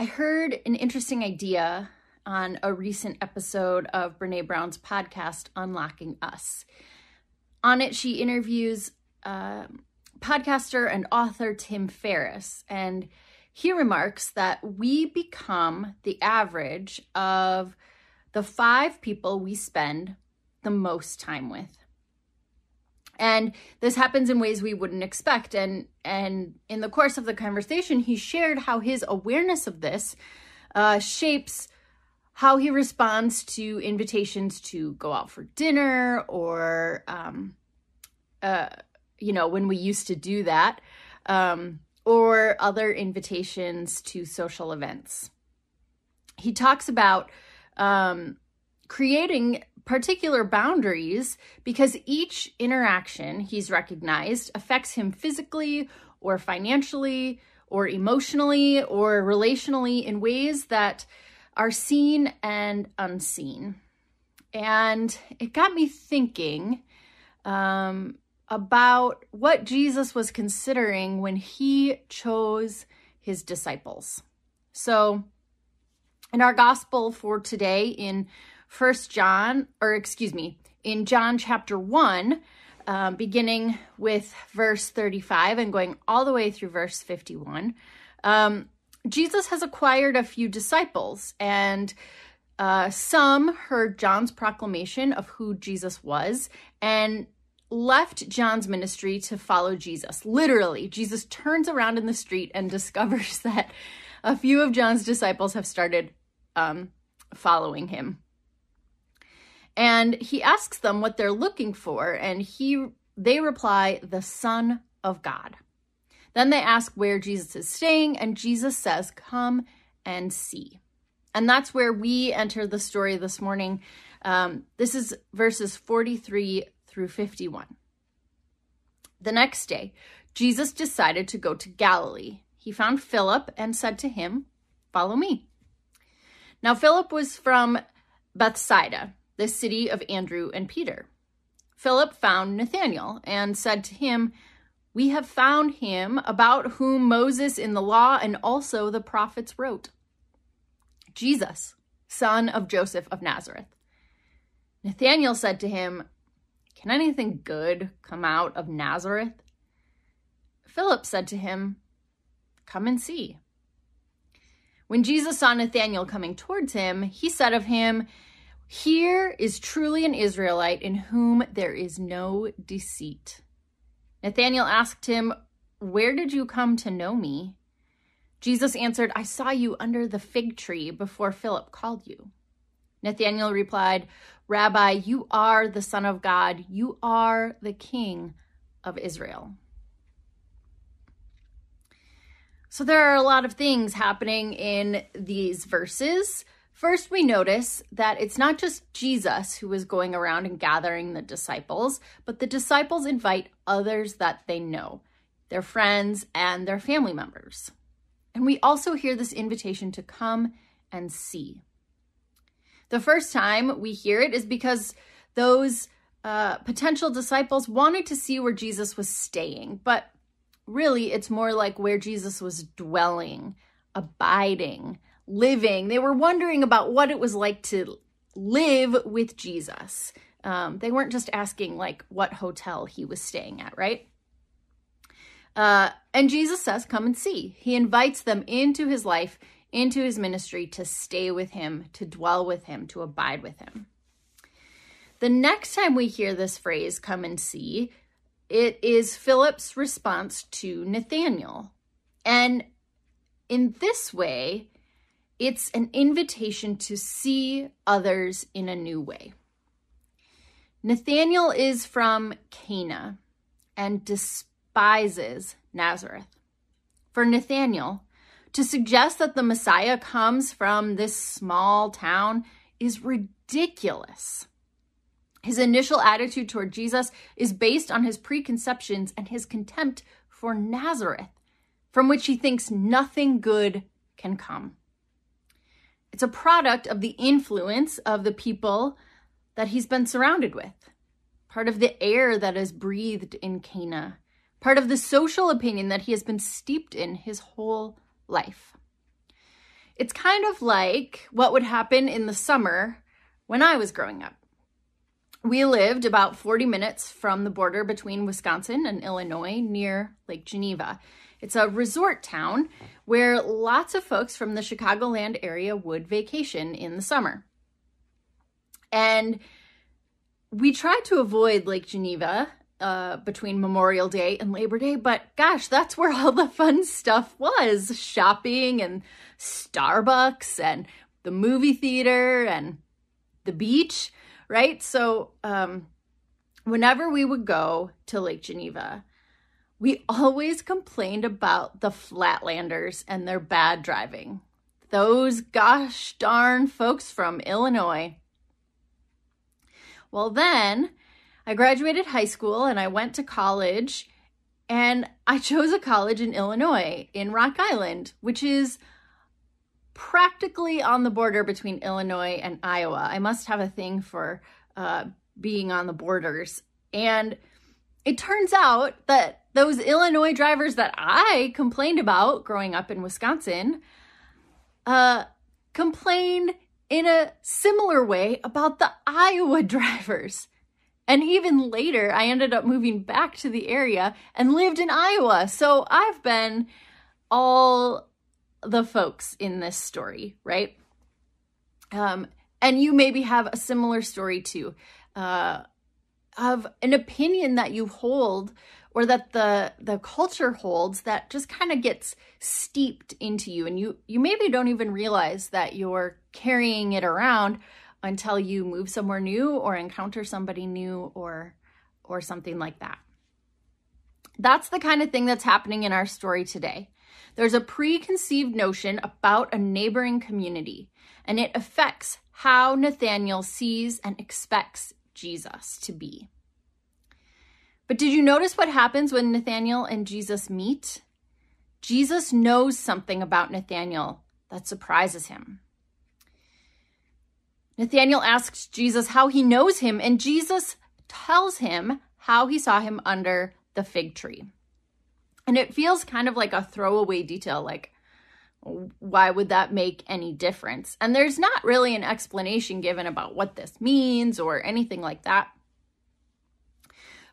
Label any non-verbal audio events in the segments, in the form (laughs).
I heard an interesting idea on a recent episode of Brene Brown's podcast, Unlocking Us. On it, she interviews uh, podcaster and author Tim Ferriss, and he remarks that we become the average of the five people we spend the most time with. And this happens in ways we wouldn't expect. And, and in the course of the conversation, he shared how his awareness of this uh, shapes how he responds to invitations to go out for dinner or, um, uh, you know, when we used to do that, um, or other invitations to social events. He talks about um, creating particular boundaries because each interaction he's recognized affects him physically or financially or emotionally or relationally in ways that are seen and unseen. And it got me thinking um, about what Jesus was considering when he chose his disciples. So, in our gospel for today, in First John, or excuse me, in John chapter 1, um, beginning with verse 35 and going all the way through verse 51, um, Jesus has acquired a few disciples, and uh, some heard John's proclamation of who Jesus was and left John's ministry to follow Jesus. Literally, Jesus turns around in the street and (laughs) discovers that a few of John's disciples have started um, following him. And he asks them what they're looking for, and he they reply, "The Son of God." Then they ask where Jesus is staying, and Jesus says, Come and see. And that's where we enter the story this morning. Um, this is verses 43 through 51. The next day, Jesus decided to go to Galilee. He found Philip and said to him, Follow me. Now, Philip was from Bethsaida, the city of Andrew and Peter. Philip found Nathanael and said to him, we have found him about whom Moses in the law and also the prophets wrote Jesus, son of Joseph of Nazareth. Nathanael said to him, Can anything good come out of Nazareth? Philip said to him, Come and see. When Jesus saw Nathanael coming towards him, he said of him, Here is truly an Israelite in whom there is no deceit. Nathanael asked him, Where did you come to know me? Jesus answered, I saw you under the fig tree before Philip called you. Nathanael replied, Rabbi, you are the Son of God. You are the King of Israel. So there are a lot of things happening in these verses. First, we notice that it's not just Jesus who is going around and gathering the disciples, but the disciples invite others that they know, their friends and their family members. And we also hear this invitation to come and see. The first time we hear it is because those uh, potential disciples wanted to see where Jesus was staying, but really it's more like where Jesus was dwelling, abiding, living. They were wondering about what it was like to live with Jesus. Um, they weren't just asking, like, what hotel he was staying at, right? Uh, and Jesus says, Come and see. He invites them into his life, into his ministry to stay with him, to dwell with him, to abide with him. The next time we hear this phrase, come and see, it is Philip's response to Nathanael. And in this way, it's an invitation to see others in a new way. Nathanael is from Cana and despises Nazareth. For Nathanael, to suggest that the Messiah comes from this small town is ridiculous. His initial attitude toward Jesus is based on his preconceptions and his contempt for Nazareth, from which he thinks nothing good can come. It's a product of the influence of the people that he's been surrounded with, part of the air that is breathed in Cana, part of the social opinion that he has been steeped in his whole life. It's kind of like what would happen in the summer when I was growing up. We lived about 40 minutes from the border between Wisconsin and Illinois near Lake Geneva. It's a resort town where lots of folks from the Chicagoland area would vacation in the summer. And we tried to avoid Lake Geneva uh, between Memorial Day and Labor Day, but gosh, that's where all the fun stuff was shopping and Starbucks and the movie theater and the beach, right? So, um, whenever we would go to Lake Geneva, we always complained about the Flatlanders and their bad driving. Those gosh darn folks from Illinois. Well, then I graduated high school and I went to college, and I chose a college in Illinois, in Rock Island, which is practically on the border between Illinois and Iowa. I must have a thing for uh, being on the borders. And it turns out that those Illinois drivers that I complained about growing up in Wisconsin uh, complained in a similar way about the Iowa (laughs) drivers. And even later, I ended up moving back to the area and lived in Iowa. So I've been all the folks in this story, right? Um, and you maybe have a similar story too, uh, of an opinion that you hold or that the the culture holds that just kind of gets steeped into you and you you maybe don't even realize that you're carrying it around until you move somewhere new or encounter somebody new or or something like that. That's the kind of thing that's happening in our story today. There's a preconceived notion about a neighboring community, and it affects how Nathaniel sees and expects Jesus to be. But did you notice what happens when Nathaniel and Jesus meet? Jesus knows something about Nathaniel that surprises him. Nathaniel asks Jesus how he knows him, and Jesus tells him how he saw him under the fig tree. And it feels kind of like a throwaway detail, like, why would that make any difference? And there's not really an explanation given about what this means or anything like that.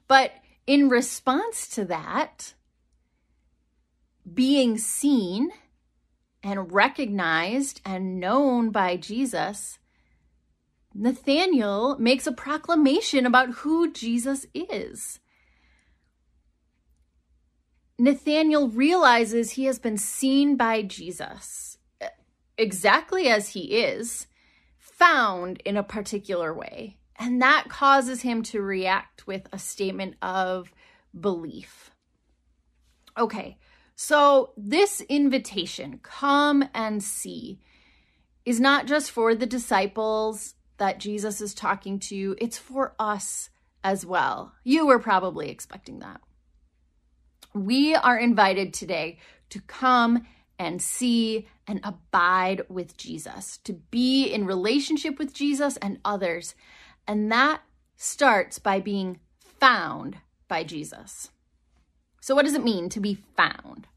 But in response to that, being seen and recognized and known by Jesus, Nathaniel makes a proclamation about who Jesus is. Nathaniel realizes he has been seen by Jesus exactly as he is, found in a particular way. And that causes him to react with a statement of belief. Okay, so this invitation, come and see, is not just for the disciples that Jesus is talking to, it's for us as well. You were probably expecting that. We are invited today to come and see and abide with Jesus, to be in relationship with Jesus and others. And that starts by being found by Jesus. So, what does it mean to be found?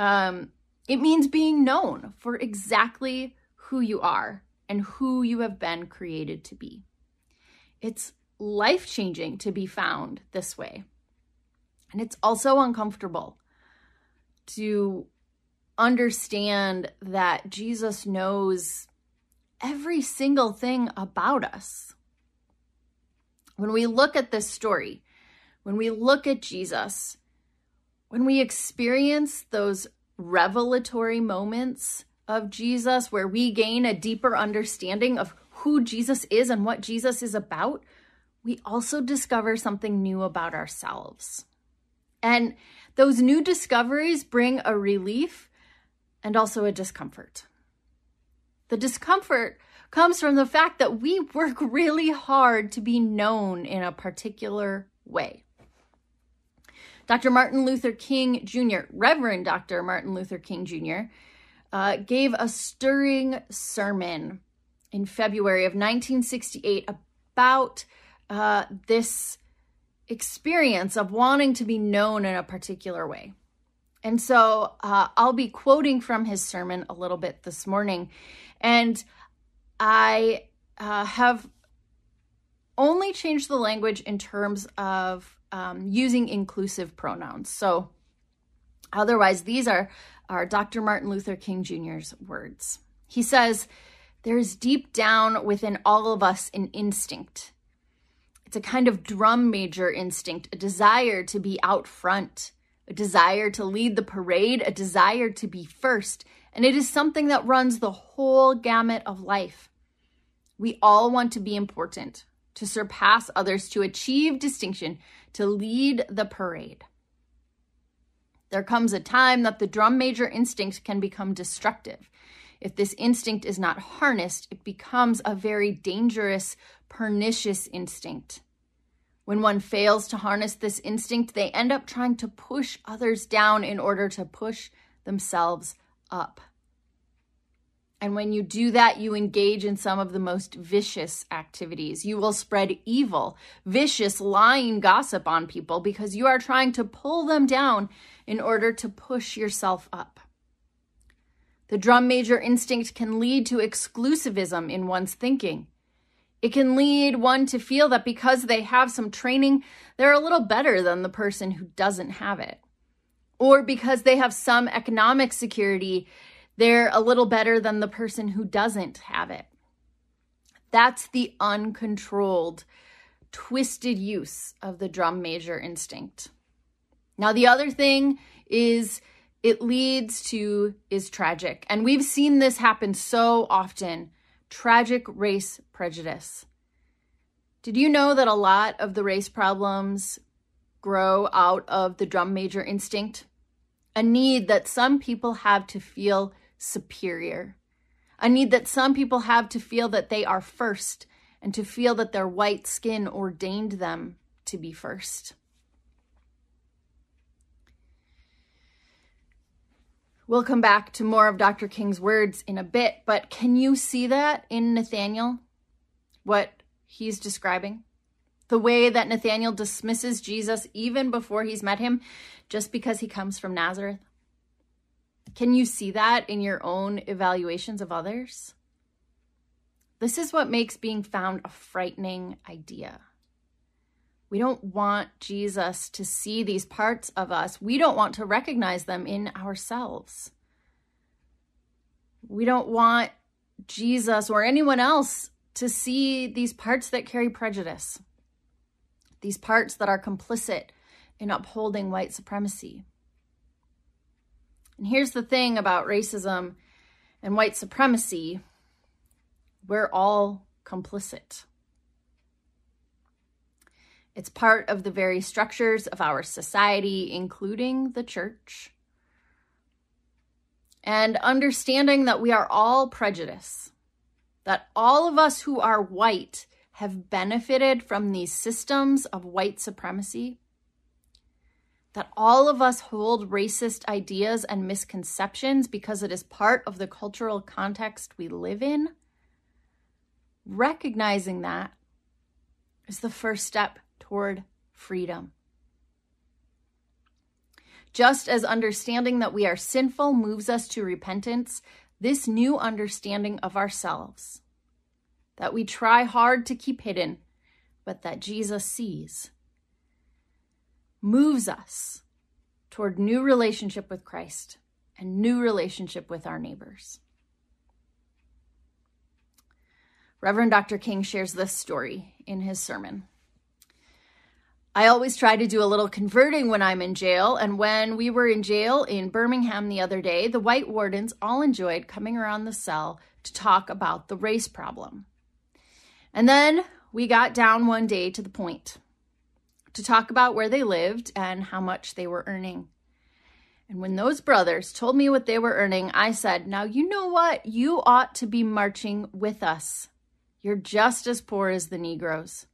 Um, it means being known for exactly who you are and who you have been created to be. It's life changing to be found this way. And it's also uncomfortable to understand that Jesus knows every single thing about us. When we look at this story, when we look at Jesus, when we experience those revelatory moments of Jesus where we gain a deeper understanding of who Jesus is and what Jesus is about, we also discover something new about ourselves. And those new discoveries bring a relief and also a discomfort. The discomfort comes from the fact that we work really hard to be known in a particular way. Dr. Martin Luther King Jr., Reverend Dr. Martin Luther King Jr., uh, gave a stirring sermon in February of 1968 about uh, this experience of wanting to be known in a particular way. And so uh, I'll be quoting from his sermon a little bit this morning. And I uh, have only changed the language in terms of um, using inclusive pronouns. So otherwise, these are, are Dr. Martin Luther King Jr.'s words. He says, There's deep down within all of us an instinct. It's a kind of drum major instinct, a desire to be out front a desire to lead the parade, a desire to be first. And it is something that runs the whole gamut of life. We all want to be important, to surpass others, to achieve distinction, to lead the parade. There comes a time that the drum major instinct can become destructive. If this instinct is not harnessed, it becomes a very dangerous, pernicious instinct. When one fails to harness this instinct, they end up trying to push others down in order to push themselves up. And when you do that, you engage in some of the most vicious activities. You will spread evil, vicious, lying gossip on people because you are trying to pull them down in order to push yourself up. The drum major instinct can lead to exclusivism in one's thinking. It can lead one to feel that because they have some training, they're a little better than the person who doesn't have it. Or because they have some economic security, they're a little better than the person who doesn't have it. That's the uncontrolled, twisted use of the drum major instinct. Now, the other thing is it leads to is tragic. And we've seen this happen so often tragic race prejudice. Did you know that a lot of the race problems grow out of the drum major instinct? A need that some people have to feel superior. A need that some people have to feel that they are first and to feel that their white skin ordained them to be first. We'll come back to more of Dr. King's words in a bit, but can you see that in Nathaniel? What he's describing? The way that Nathaniel dismisses Jesus even before he's met him just because he comes from Nazareth? Can you see that in your own evaluations of others? This is what makes being found a frightening idea. We don't want Jesus to see these parts of us. We don't want to recognize them in ourselves. We don't want Jesus or anyone else to see these parts that carry prejudice, these parts that are complicit in upholding white supremacy. And here's the thing about racism and white supremacy we're all complicit. It's part of the very structures of our society, including the church. And understanding that we are all prejudice, that all of us who are white have benefited from these systems of white supremacy, that all of us hold racist ideas and misconceptions because it is part of the cultural context we live in. Recognizing that is the first step toward freedom. Just as understanding that we are sinful moves us to repentance, this new understanding of ourselves, that we try hard to keep hidden, but that Jesus sees, moves us toward new relationship with Christ and new relationship with our neighbors. Reverend Dr. King shares this story in his sermon. I always try to do a little converting when I'm in jail. And when we were in jail in Birmingham the other day, the white wardens all enjoyed coming around the cell to talk about the race problem. And then we got down one day to the point to talk about where they lived and how much they were earning. And when those brothers told me what they were earning, I said, Now you know what? You ought to be marching with us. You're just as poor as the Negroes.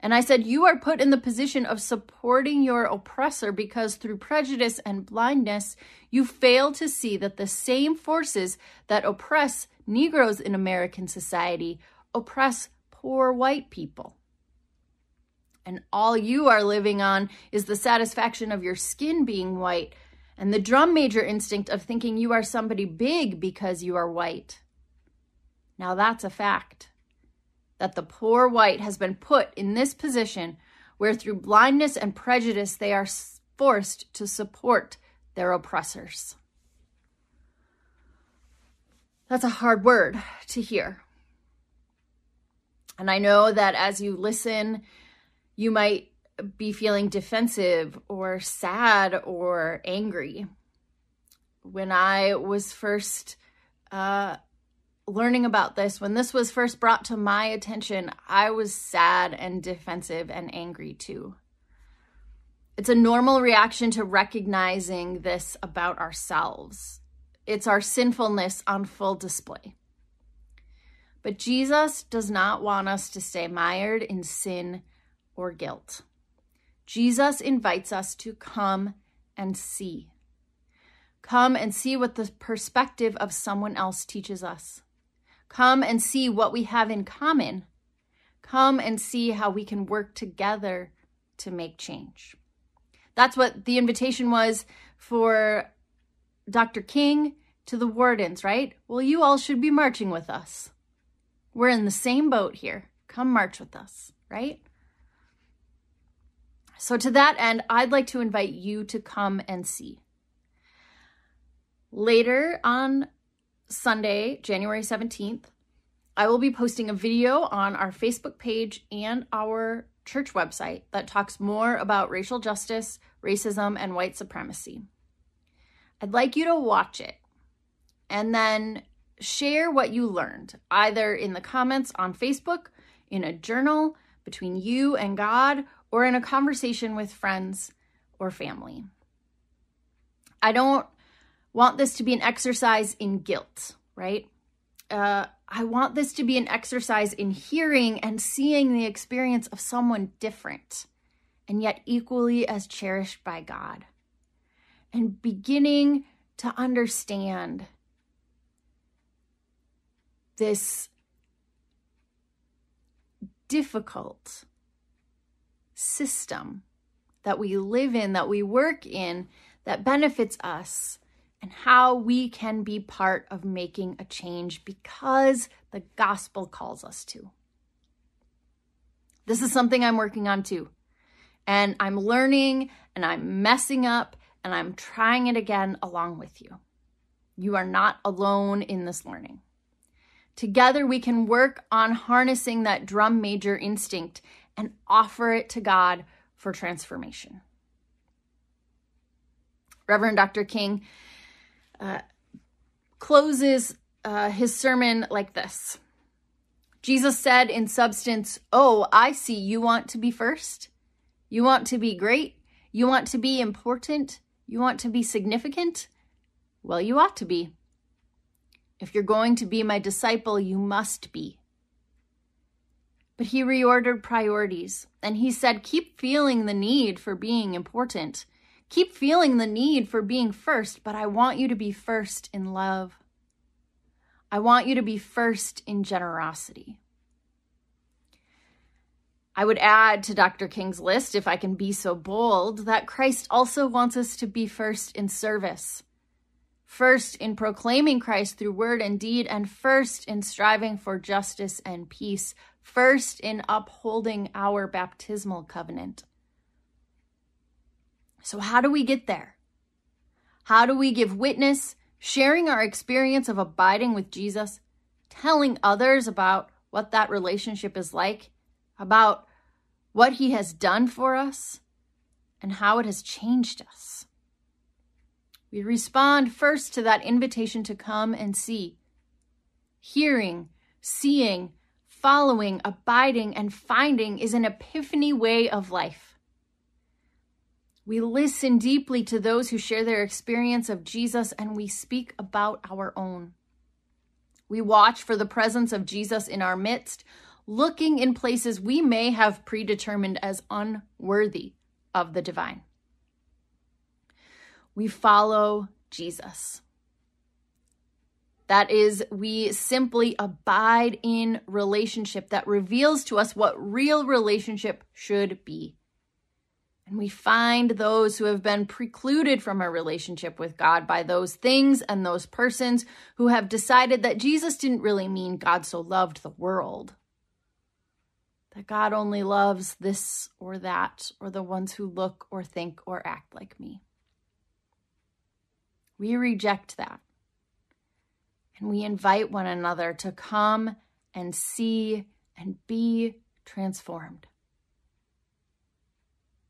And I said, You are put in the position of supporting your oppressor because through prejudice and blindness, you fail to see that the same forces that oppress Negroes in American society oppress poor white people. And all you are living on is the satisfaction of your skin being white and the drum major instinct of thinking you are somebody big because you are white. Now that's a fact. That the poor white has been put in this position where through blindness and prejudice they are forced to support their oppressors. That's a hard word to hear. And I know that as you listen, you might be feeling defensive or sad or angry. When I was first uh, learning about this, when this was first brought to my attention, I was sad and defensive and angry too. It's a normal reaction to recognizing this about ourselves. It's our sinfulness on full display. But Jesus does not want us to stay mired in sin or guilt. Jesus invites us to come and see. Come and see what the perspective of someone else teaches us. Come and see what we have in common. Come and see how we can work together to make change. That's what the invitation was for Dr. King to the wardens, right? Well, you all should be marching with us. We're in the same boat here. Come march with us, right? So, to that end, I'd like to invite you to come and see. Later on Sunday, January 17th, I will be posting a video on our Facebook page and our church website that talks more about racial justice, racism, and white supremacy. I'd like you to watch it and then share what you learned, either in the comments on Facebook, in a journal between you and God, or in a conversation with friends or family. I don't want this to be an exercise in guilt, right? Uh, I want this to be an exercise in hearing and seeing the experience of someone different and yet equally as cherished by God. And beginning to understand this difficult system that we live in, that we work in, that benefits us, and how we can be part of making a change because the gospel calls us to. This is something I'm working on too. And I'm learning and I'm messing up and I'm trying it again along with you. You are not alone in this learning. Together, we can work on harnessing that drum major instinct and offer it to God for transformation. Reverend Dr. King uh, closes uh, his sermon like this Jesus said, in substance, Oh, I see you want to be first. You want to be great. You want to be important. You want to be significant. Well, you ought to be. If you're going to be my disciple, you must be. But he reordered priorities and he said, keep feeling the need for being important. Keep feeling the need for being first, but I want you to be first in love. I want you to be first in generosity. I would add to Dr. King's list, if I can be so bold, that Christ also wants us to be first in service, first in proclaiming Christ through word and deed, and first in striving for justice and peace, first in upholding our baptismal covenant. So, how do we get there? How do we give witness, sharing our experience of abiding with Jesus, telling others about what that relationship is like, about what he has done for us, and how it has changed us? We respond first to that invitation to come and see, hearing, seeing, following, abiding, and finding is an epiphany way of life. We listen deeply to those who share their experience of Jesus and we speak about our own. We watch for the presence of Jesus in our midst, looking in places we may have predetermined as unworthy of the divine. We follow Jesus. That is, we simply abide in relationship that reveals to us what real relationship should be. And we find those who have been precluded from a relationship with God by those things and those persons who have decided that Jesus didn't really mean God so loved the world. That God only loves this or that, or the ones who look or think or act like me. We reject that. And we invite one another to come and see and be transformed.